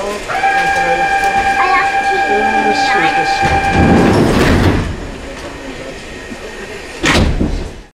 Falou.